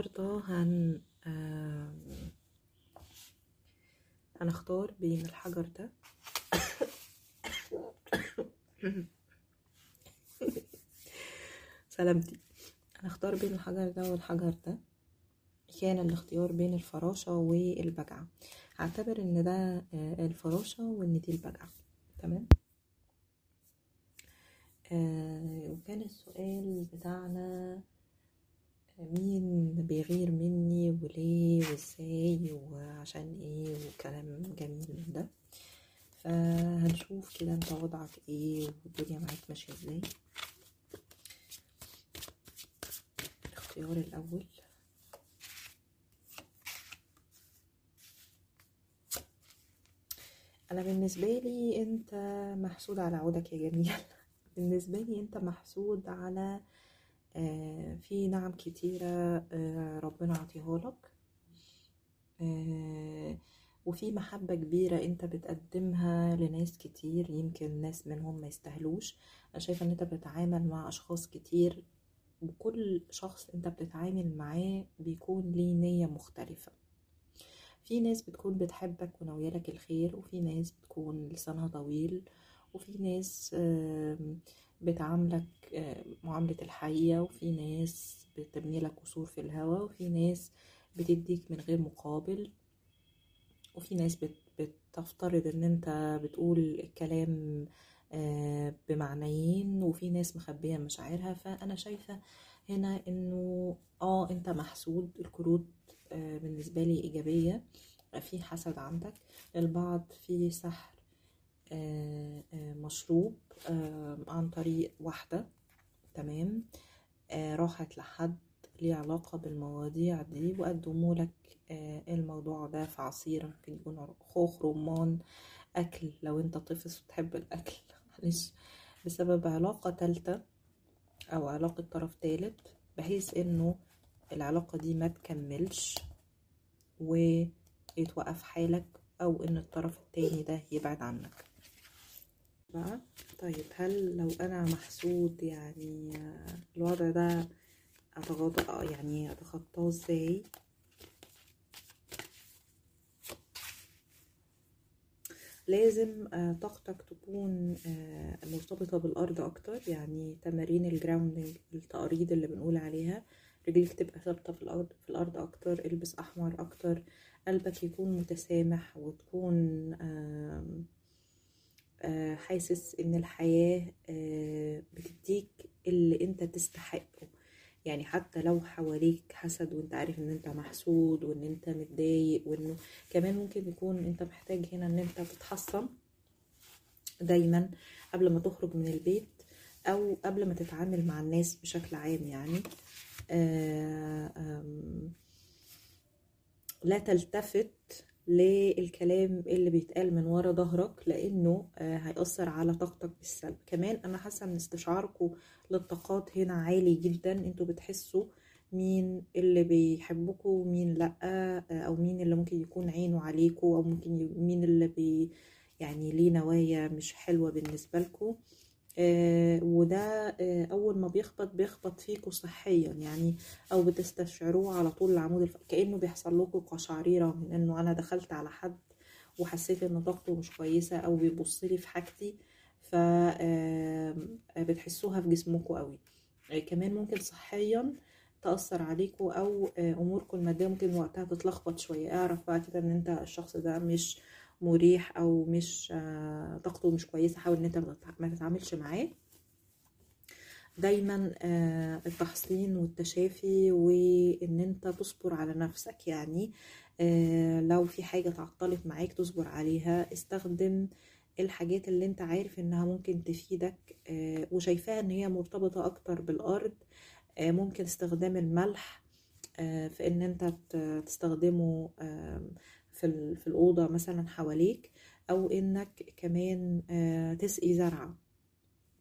النهاردة هن هنختار بين الحجر ده. سلامتي. هنختار بين الحجر ده والحجر ده. كان الاختيار بين الفراشة والبجعة. هعتبر إن ده آه، الفراشة وإن دي البجعة. تمام؟ آه وكان السؤال بتاعنا مين بيغير مني وليه وإزاي وعشان إيه وكلام جميل من ده. فهنشوف كده أنت وضعك إيه والدنيا معاك ماشية إزاي. الاختيار الأول. أنا بالنسبة لي أنت محسود على عودك يا جميل. بالنسبة لي أنت محسود على آه، في نعم كتيرة آه، ربنا عطيها لك. آه، وفي محبة كبيرة انت بتقدمها لناس كتير يمكن ناس منهم ما يستاهلوش. أنا شايفة إن انت بتتعامل مع أشخاص كتير وكل شخص انت بتتعامل معاه بيكون ليه نية مختلفة. في ناس بتكون بتحبك وناوية لك الخير وفي ناس بتكون لسانها طويل وفي ناس آم، بتعاملك معاملة الحقيقة وفي ناس بتبني لك قصور في الهوا وفي ناس بتديك من غير مقابل وفي ناس بت بتفترض إن أنت بتقول الكلام آه، بمعنيين وفي ناس مخبية مشاعرها. فأنا شايفة هنا إنه آه أنت محسود الكروت آه، بالنسبة لي إيجابية في حسد عندك البعض في سحر مشروب آه، عن طريق واحدة. تمام؟ آه، راحت لحد ليه علاقة بالمواضيع دي وقدموا لك آه، الموضوع ده في عصير يكون خوخ رمان أكل. لو أنت طفل وتحب الأكل. معلش. بسبب علاقة تالتة أو علاقة طرف تالت بحيث إنه العلاقة دي ما تكملش ويتوقف حالك أو إن الطرف التاني ده يبعد عنك. بقى. طيب هل لو أنا محسود يعني الوضع ده أتغاضى يعني أتخطاه إزاي؟ لازم آه، طاقتك تكون آه، مرتبطة بالأرض أكتر. يعني تمارين الجراوندنج التقريض اللي بنقول عليها. رجليك تبقى ثابتة في الأرض في الأرض أكتر. البس أحمر أكتر. قلبك يكون متسامح وتكون حاسس إن الحياة آه، بتديك اللي أنت تستحقه. يعني حتى لو حواليك حسد وأنت عارف إن أنت محسود وإن أنت متضايق وإنه كمان ممكن يكون أنت محتاج هنا إن أنت تتحصن دايما قبل ما تخرج من البيت أو قبل ما تتعامل مع الناس بشكل عام يعني. آه، لا تلتفت للكلام اللي بيتقال من ورا ظهرك لأنه آه، هيأثر على طاقتك بالسلب. كمان أنا حاسة إن استشعاركم للطاقات هنا عالي جدا. أنتوا بتحسوا مين اللي بيحبكوا ومين لأ آه، أو مين اللي ممكن يكون عينه عليكوا أو ممكن مين اللي بي يعني ليه نوايا مش حلوة بالنسبة لكم آه، وده آه، أول ما بيخبط بيخبط فيكوا صحيا يعني أو بتستشعروه على طول العمود الف... كأنه بيحصل لكم قشعريرة من إنه أنا دخلت على حد وحسيت إن طاقته مش كويسة أو بيبص لي في حاجتي ف بتحسوها في جسمكم قوي آه، كمان ممكن صحيا تأثر عليكم أو أموركم المادية ممكن وقتها تتلخبط شوية. اعرف بقى كده إن أنت الشخص ده مش مريح أو مش طاقته مش كويسة حاول إن أنت ما تتع- ما تتعاملش معاه. دايما آه، التحصين والتشافي وإن أنت تصبر على نفسك يعني آه، لو في حاجة تعطلت معاك تصبر عليها. استخدم الحاجات اللي أنت عارف إنها ممكن تفيدك آه، وشايفاها إن هي مرتبطة أكتر بالأرض. ممكن استخدام الملح في إن أنت تستخدمه في في الأوضة مثلا حواليك أو إنك كمان آه، تسقي زرعة.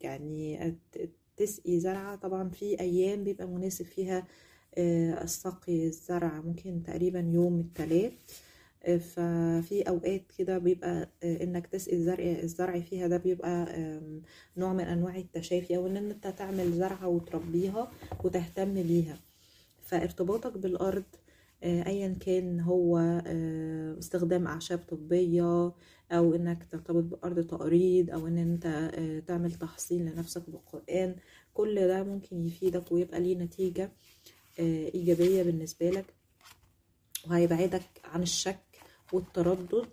يعني ت- تسقي زرعة. طبعا في أيام بيبقى مناسب فيها آه، السقي الزرع ممكن تقريبا يوم التلات. آه، ففي أوقات كده بيبقى آه، إنك تسقي الزرع الزرع فيها ده بيبقى نوع من أنواع التشافي أو إن أنت تعمل زرعة وتربيها وتهتم بيها. فارتباطك بالأرض آه، ايا كان هو آه، استخدام أعشاب طبية أو إنك ترتبط بأرض تقريض أو إن أنت آه، تعمل تحصين لنفسك بالقرآن. كل ده ممكن يفيدك ويبقى ليه نتيجة آه، إيجابية بالنسبة لك وهيبعدك عن الشك والتردد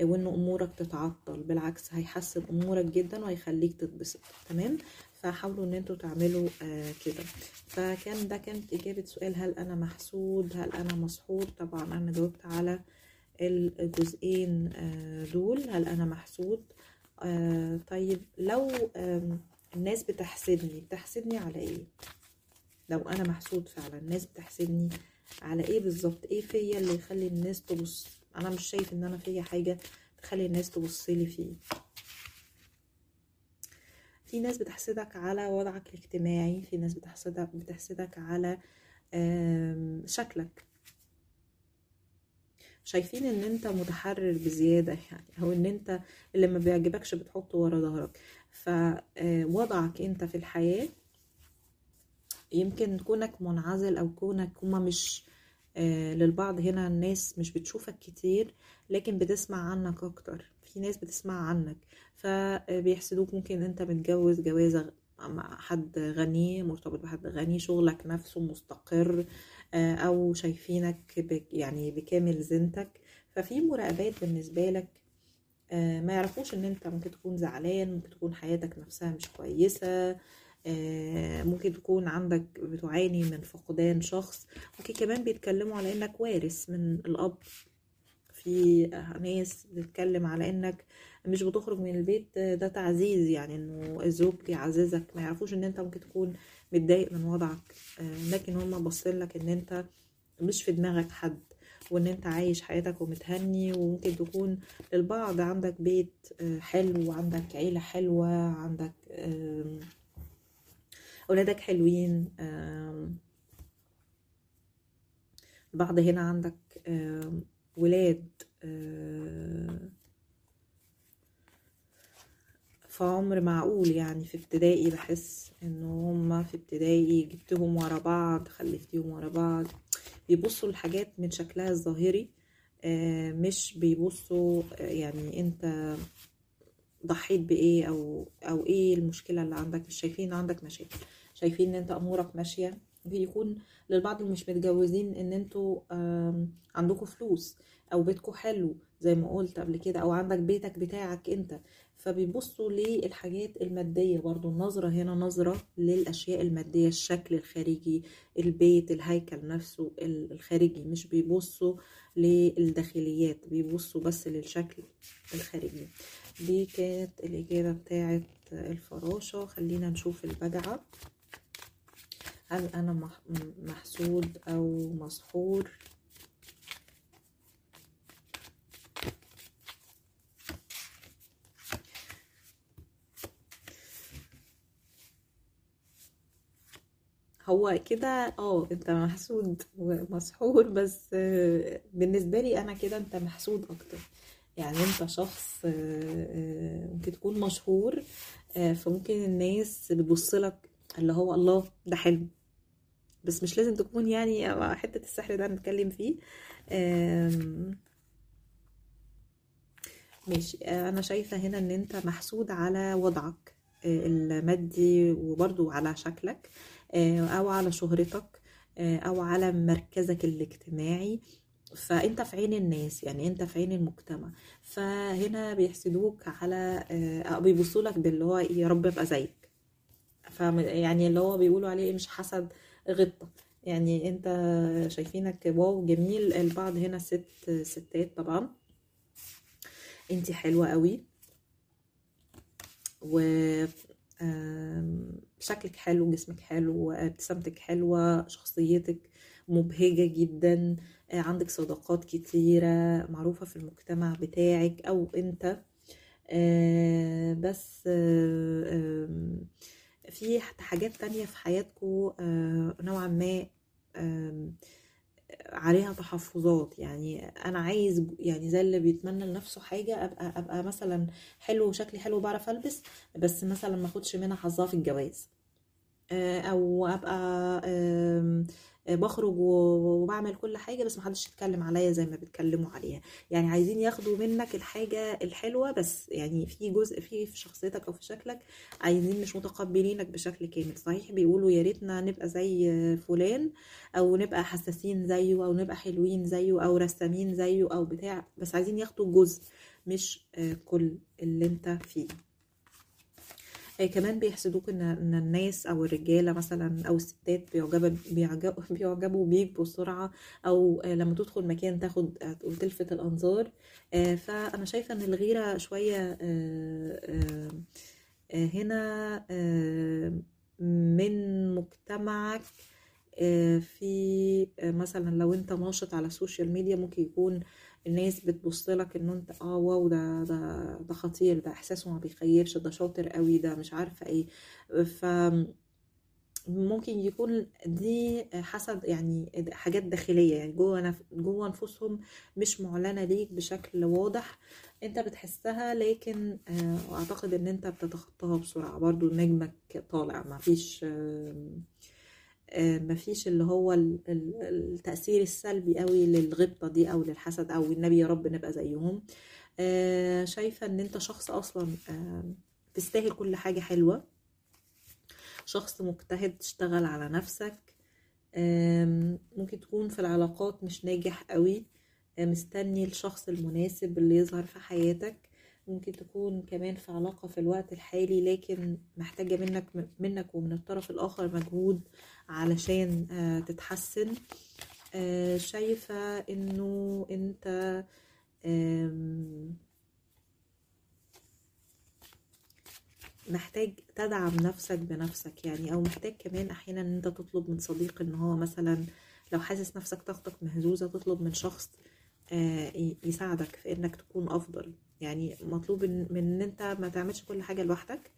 آه، وإن أمورك تتعطل. بالعكس هيحسن أمورك جدا وهيخليك تتبسط. تمام؟ فحاولوا إن أنتوا تعملوا آه كده. فكان ده كانت إجابة سؤال هل أنا محسود؟ هل أنا مسحور طبعا أنا جاوبت على الجزئين آه دول. هل أنا محسود؟ آه طيب لو آم، الناس بتحسدني بتحسدني على إيه؟ لو أنا محسود فعلا الناس بتحسدني على إيه بالظبط؟ إيه فيا اللي يخلي الناس تبص؟ أنا مش شايف إن أنا فيا حاجة تخلي الناس تبص لي فيه. في ناس بتحسدك على وضعك الاجتماعي في ناس بتحسدك بتحسدك على شكلك. شايفين إن أنت متحرر بزيادة يعني أو إن أنت اللي ما بيعجبكش بتحطه ورا ظهرك. فوضعك أنت في الحياة يمكن كونك منعزل أو كونك هما مش آه، للبعض هنا الناس مش بتشوفك كتير لكن بتسمع عنك أكتر. في ناس بتسمع عنك فبيحسدوك. ممكن أنت متجوز جوازة مع حد غني مرتبط بحد غني شغلك نفسه مستقر آه، أو شايفينك يعني بكامل زينتك. ففي مراقبات بالنسبة لك آه، ما يعرفوش إن أنت ممكن تكون زعلان ممكن تكون حياتك نفسها مش كويسة آه، ممكن تكون عندك بتعاني من فقدان شخص. ممكن كمان بيتكلموا على إنك وارث من الأب. في ناس بتتكلم على إنك مش بتخرج من البيت ده تعزيز يعني إنه الزوج يعززك. ما يعرفوش إن أنت ممكن تكون متضايق من وضعك آه، لكن هما باصين لك إن أنت مش في دماغك حد وإن أنت عايش حياتك ومتهني. وممكن تكون للبعض عندك بيت آه، حلو وعندك عيلة حلوة عندك آم، أولادك حلوين البعض هنا عندك ولاد في عمر معقول يعني في ابتدائي بحس إنه هما في ابتدائي جبتهم ورا بعض خلفتيهم ورا بعض بيبصوا الحاجات من شكلها الظاهري آه، مش بيبصوا آه، يعني أنت ضحيت بإيه أو أو إيه المشكلة اللي عندك؟ مش شايفين عندك مشاكل. شايفين إن أنت أمورك ماشية. ممكن يكون للبعض اللي مش متجوزين إن أنتوا آم، عندكوا فلوس أو بيتكوا حلو زي ما قلت قبل كده أو عندك بيتك بتاعك أنت. فبيبصوا للحاجات المادية برضو النظرة هنا نظرة للأشياء المادية الشكل الخارجي البيت الهيكل نفسه ال- الخارجي. مش بيبصوا للداخليات بيبصوا بس للشكل الخارجي. دي كانت الإجابة بتاعت الفراشة. خلينا نشوف البجعة هل أنا مح- محسود أو مسحور؟ هو كده آه أنت محسود ومسحور بس بالنسبة لي أنا كده أنت محسود أكتر. يعني أنت شخص آه، آه، ممكن تكون مشهور آه، فممكن الناس بتبصلك اللي هو الله ده حلو. بس مش لازم تكون يعني حتة السحر ده نتكلم فيه. ماشي. أنا شايفة هنا إن أنت محسود على وضعك المادي وبرضو على شكلك. أو على شهرتك آه، أو على مركزك الاجتماعي. فأنت في عين الناس يعني أنت في عين المجتمع. فهنا بيحسدوك على آه، بيبصوا لك باللي هو يا رب أبقى زيك. يعني اللي هو بيقولوا عليه مش حسد غبطة. يعني أنت شايفينك واو جميل. البعض هنا ست ستات طبعا. انت حلوة قوي. و شكلك حلو جسمك حلو ابتسامتك حلوة شخصيتك مبهجة جدا آه، عندك صداقات كتيرة معروفة في المجتمع بتاعك أو أنت. آه، بس آه، في حاجات تانية في حياتكم نوعا ما عليها تحفظات. يعني أنا عايز يعني زي اللي بيتمنى لنفسه حاجة أبقى أبقى مثلا حلو وشكلي حلو وبعرف ألبس بس مثلا ما آخدش منها حظها في الجواز. أو أبقى آه، بخرج وبعمل كل حاجة بس محدش يتكلم عليا زي ما بيتكلموا عليها. يعني عايزين ياخدوا منك الحاجة الحلوة بس يعني في جزء في في شخصيتك أو في شكلك عايزين مش متقبلينك بشكل كامل. صحيح بيقولوا يا ريتنا نبقى زي فلان أو نبقى حساسين زيه أو نبقى حلوين زيه أو رسامين زيه أو بتاع بس عايزين ياخدوا جزء مش آه، كل اللي أنت فيه. آه، كمان بيحسدوك إن إن الناس أو الرجالة مثلا أو الستات بيعجبوا بيعجبوا, بيعجبوا بيك بسرعة أو آه، لما تدخل مكان تاخد آه، وتلفت الأنظار. آه، فأنا شايفة إن الغيرة شوية آه، آه، آه، هنا آه، من مجتمعك آه، في آه، مثلا لو أنت ناشط على ال social media ممكن يكون الناس بتبص لك إنه أنت آه wow ده ده ده خطير ده إحساسه ما بيخيبش ده شاطر قوي ده مش عارفة إيه ف ممكن يكون دي حسب يعني حاجات داخلية يعني جوه. جوه نفوسهم مش معلنة ليك بشكل واضح أنت بتحسها لكن آه، أعتقد إن أنت بتتخطاها بسرعة برضو نجمك طالع ما فيش مفيش اللي هو ال- ال- التأثير السلبي قوي للغبطة دي أو للحسد أو النبي يا رب نبقى زيهم. آه، شايفة إن أنت شخص أصلا آه، تستاهل كل حاجة حلوة. شخص مجتهد تشتغل على نفسك. ممكن تكون في العلاقات مش ناجح قوي. آه، مستني الشخص المناسب اللي يظهر في حياتك. ممكن تكون كمان في علاقة في الوقت الحالي لكن محتاجة منك منك ومن الطرف الآخر مجهود علشان آه، تتحسن. آه، شايفة إنه أنت آم، محتاج تدعم نفسك بنفسك يعني أو محتاج كمان أحيانا إن أنت تطلب من صديق إن هو مثلا لو حاسس نفسك طاقتك مهزوزة تطلب من شخص آه، يساعدك في إنك تكون أفضل. يعني مطلوب من إن أنت ما تعملش كل حاجة لوحدك.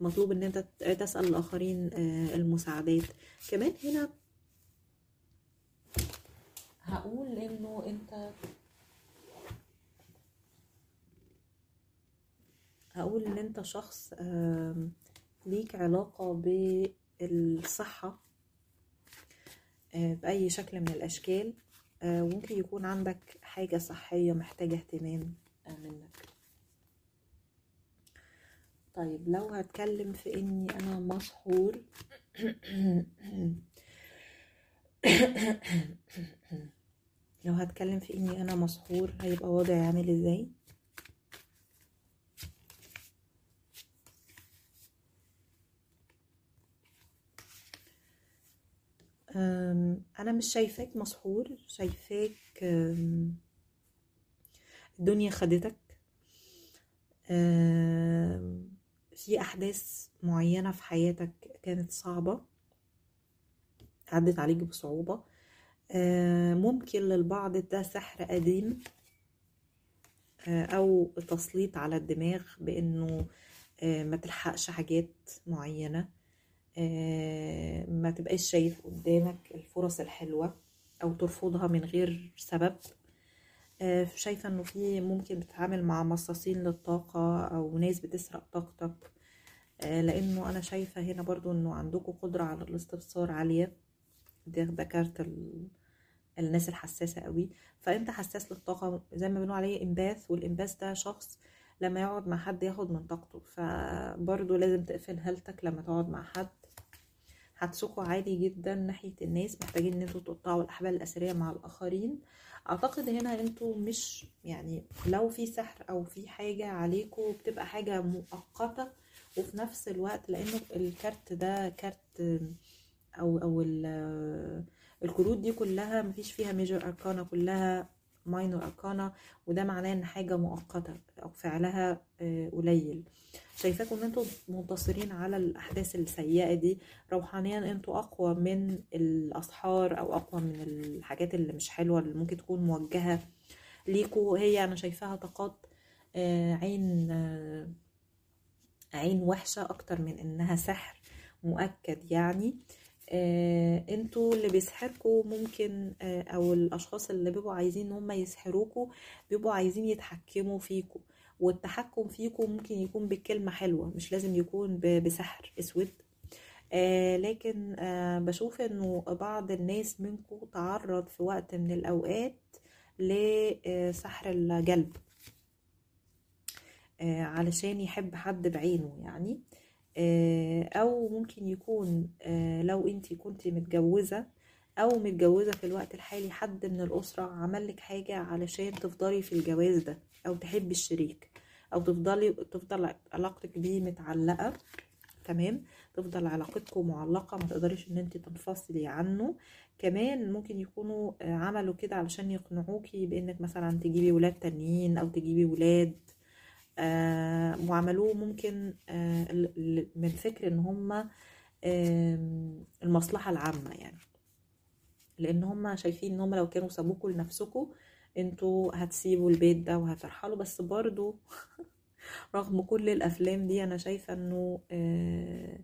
مطلوب إن أنت ت- تسأل الآخرين آه، المساعدات. كمان هنا هقول إنه أنت هقول إن أنت شخص ليك علاقة بالصحة آه، بأي شكل من الأشكال آه، وممكن يكون عندك حاجة صحية محتاجة اهتمام. آه، منك طيب لو هتكلم في إني أنا مسحور لو هتكلم في إني أنا مسحور هيبقى وضعي عامل إزاي؟ أم، أنا مش شايفاك مسحور شايفاك الدنيا خدتك. أم، في أحداث معينة في حياتك كانت صعبة عدت عليك بصعوبة. أم، ممكن للبعض ده سحر قديم أه، أو تسليط على الدماغ بإنه أه، ما تلحقش حاجات معينة. ما تبقاش شايف قدامك الفرص الحلوة أو ترفضها من غير سبب. آه، شايفة إنه في ممكن بتتعامل مع مصاصين للطاقة أو ناس بتسرق طاقتك. آه، لأنه أنا شايفة هنا برضو إنه عندكم قدرة على الاستبصار عالية. ده ده كارت ال- الناس الحساسة قوي. فأنت حساس للطاقة زي ما بنقول عليه إنباث والإنباث ده شخص لما يقعد مع حد ياخد من طاقته. فبرضو لازم تقفل هالتك لما تقعد مع حد. حدسكوا عالي جدا ناحية الناس محتاجين إن أنتوا تقطعوا الأحبال الاسرية مع الآخرين. أعتقد هنا أنتوا مش يعني لو في سحر أو في حاجة عليكوا بتبقى حاجة مؤقتة وفي نفس الوقت لأنه الكارت ده كارت أو أو ال- الكروت دي كلها مفيش فيها major arcana كلها minor arcana وده معناه إن حاجة مؤقتة أو فعلها آه، قليل. شايفاكم إن أنتوا منتصرين على الأحداث السيئة دي. روحانيا أنتوا أقوى من الأسحار أو أقوى من الحاجات اللي مش حلوة اللي ممكن تكون موجهة ليكوا هي أنا شايفاها طاقات آه، عين آه، عين وحشة أكتر من إنها سحر مؤكد يعني. آه، أنتوا اللي بيسحركوا ممكن آه، أو الاشخاص اللي بيبقوا عايزين هم يسحروكوا بيبقوا عايزين يتحكموا فيكوا والتحكم فيكوا ممكن يكون بكلمة حلوة مش لازم يكون بسحر اسود. آه لكن آه بشوف انه بعض الناس منكم تعرض في وقت من الاوقات لسحر الجلب آه علشان يحب حد بعينه يعني. آه أو ممكن يكون آه لو انتي كنتي متجوزة أو متجوزة في الوقت الحالي حد من الأسرة عملك حاجة علشان تفضلي في الجواز ده أو تحبي الشريك أو تفضلي تفضل علاقتك بيه متعلقة تمام؟ تفضل علاقتكم معلقة ما تقدريش إن انت تنفصلي عنه. كمان ممكن يكونوا عملوا كده علشان يقنعوكي بإنك مثلا تجيبي ولاد تانيين أو تجيبي ولاد. آه وعملوه ممكن آه من فكر إن آه المصلحة العامة يعني. لأن هما شايفين إن هما لو كانوا سابوكوا لنفسكوا أنتوا هتسيبوا البيت ده وهترحلوا بس برضو رغم كل الأفلام دي أنا شايفة إنه آه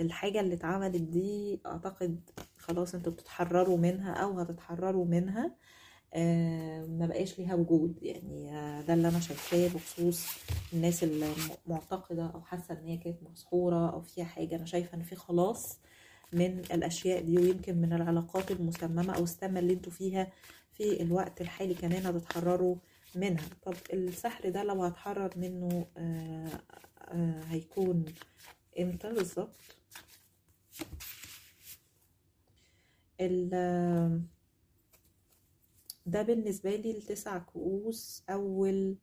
الحاجة اللي اتعملت دي أعتقد خلاص أنتوا بتتحرروا منها أو هتتحرروا منها. آه ما بقاش ليها وجود. يعني آه ده اللي أنا شايفاه بخصوص الناس اللي معتقدة أو حاسة إن هي كانت مسحورة أو فيها حاجة. أنا شايفة إن في خلاص من الأشياء دي ويمكن من العلاقات المسممة أو السامة اللي أنتوا فيها في الوقت الحالي كمان هتتحرروا منها. طب السحر ده لو هتحرر منه آآ آآ هيكون إمتى بالظبط؟ ده بالنسبة لي التسع كؤوس أول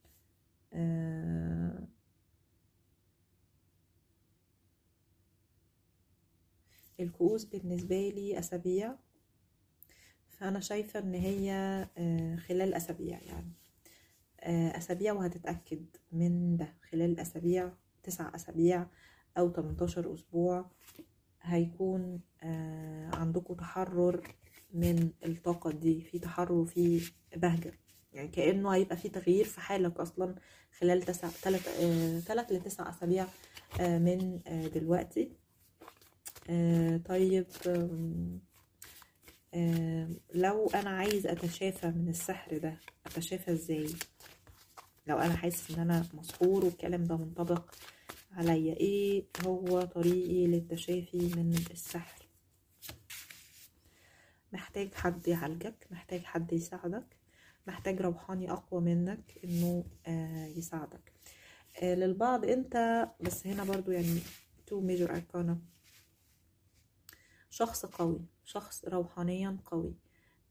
الكؤوس بالنسبة لي أسابيع. فأنا شايفة إن هي خلال أسابيع يعني. أسابيع وهتتأكد من ده. خلال الأسابيع تسع أسابيع أو 18 أسبوع هيكون عندكم تحرر من الطاقة دي في تحرر وفي بهجة. يعني كأنه هيبقى في تغيير في حالك أصلا خلال تسع تلت, تلت لتسع أسابيع من دلوقتي. طيب لو أنا عايز أتشافى من السحر ده أتشافى إزاي؟ لو أنا حاسس إن أنا مسحور والكلام ده منطبق عليا إيه هو طريقي للتشافي من السحر؟ محتاج حد يعالجك محتاج حد يساعدك محتاج روحاني أقوى منك إنه آه يساعدك. آه للبعض أنت بس هنا برضو يعني two major arcana شخص قوي شخص روحانيا قوي.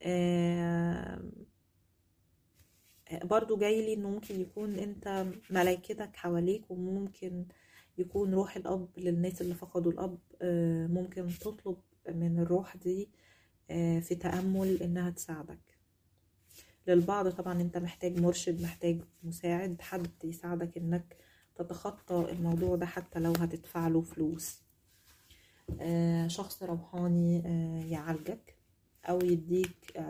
آه برضو جاي لي إنه ممكن يكون أنت ملائكتك حواليك وممكن يكون روح الأب للناس اللي فقدوا الأب. ممكن تطلب من الروح دي في تأمل إنها تساعدك. للبعض طبعا أنت محتاج مرشد محتاج مساعد حد يساعدك إنك تتخطى الموضوع ده حتى لو هتدفع له فلوس. شخص روحاني يعالجك أو يديك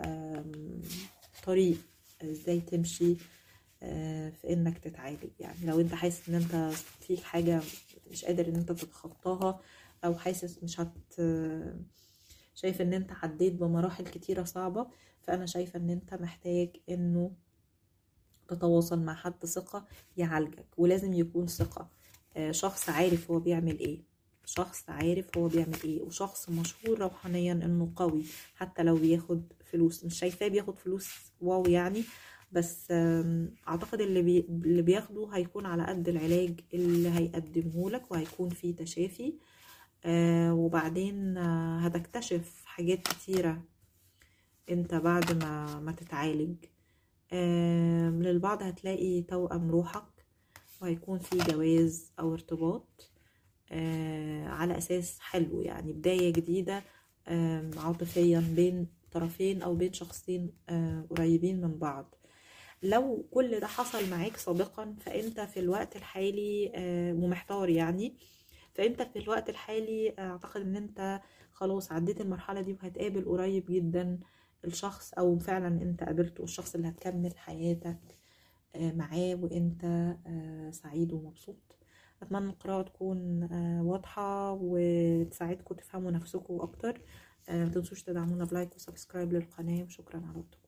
طريق إزاي تمشي في إنك تتعالج. يعني لو أنت حاسس إن أنت فيك حاجة مش قادر إن أنت تتخطاها أو حاسس مش هت شايف إن أنت عديت بمراحل كتيرة صعبة فأنا شايفة إن أنت محتاج إنه تتواصل مع حد ثقة يعالجك ولازم يكون ثقة. شخص عارف هو بيعمل إيه. شخص عارف هو بيعمل إيه وشخص مشهور روحانيا إنه قوي حتى لو بياخد فلوس. مش شايفاه بياخد فلوس واو يعني بس أعتقد اللي بي اللي بياخده هيكون على قد العلاج اللي هيقدمه لك وهيكون فيه تشافي. آه وبعدين آه هتكتشف حاجات كتيرة انت بعد ما ما تتعالج. آه للبعض هتلاقي توأم روحك وهيكون في جواز أو ارتباط آه على أساس حلو يعني بداية جديدة عاطفيا بين طرفين أو بين شخصين قريبين من بعض. لو كل ده حصل معاك سابقا فأنت في الوقت الحالي آه ومحتار يعني فأنت في الوقت الحالي أعتقد إن أنت خلاص عديت المرحلة دي وهتقابل قريب جدا الشخص أو فعلا أنت قابلته الشخص اللي هتكمل حياتك آه معاه وأنت آه سعيد ومبسوط. أتمنى القراءة تكون واضحة وتساعدكم تفهموا نفسكم أكتر. متنسوش تدعمونا ب like و subscribe للقناة وشكرا على وقتكم.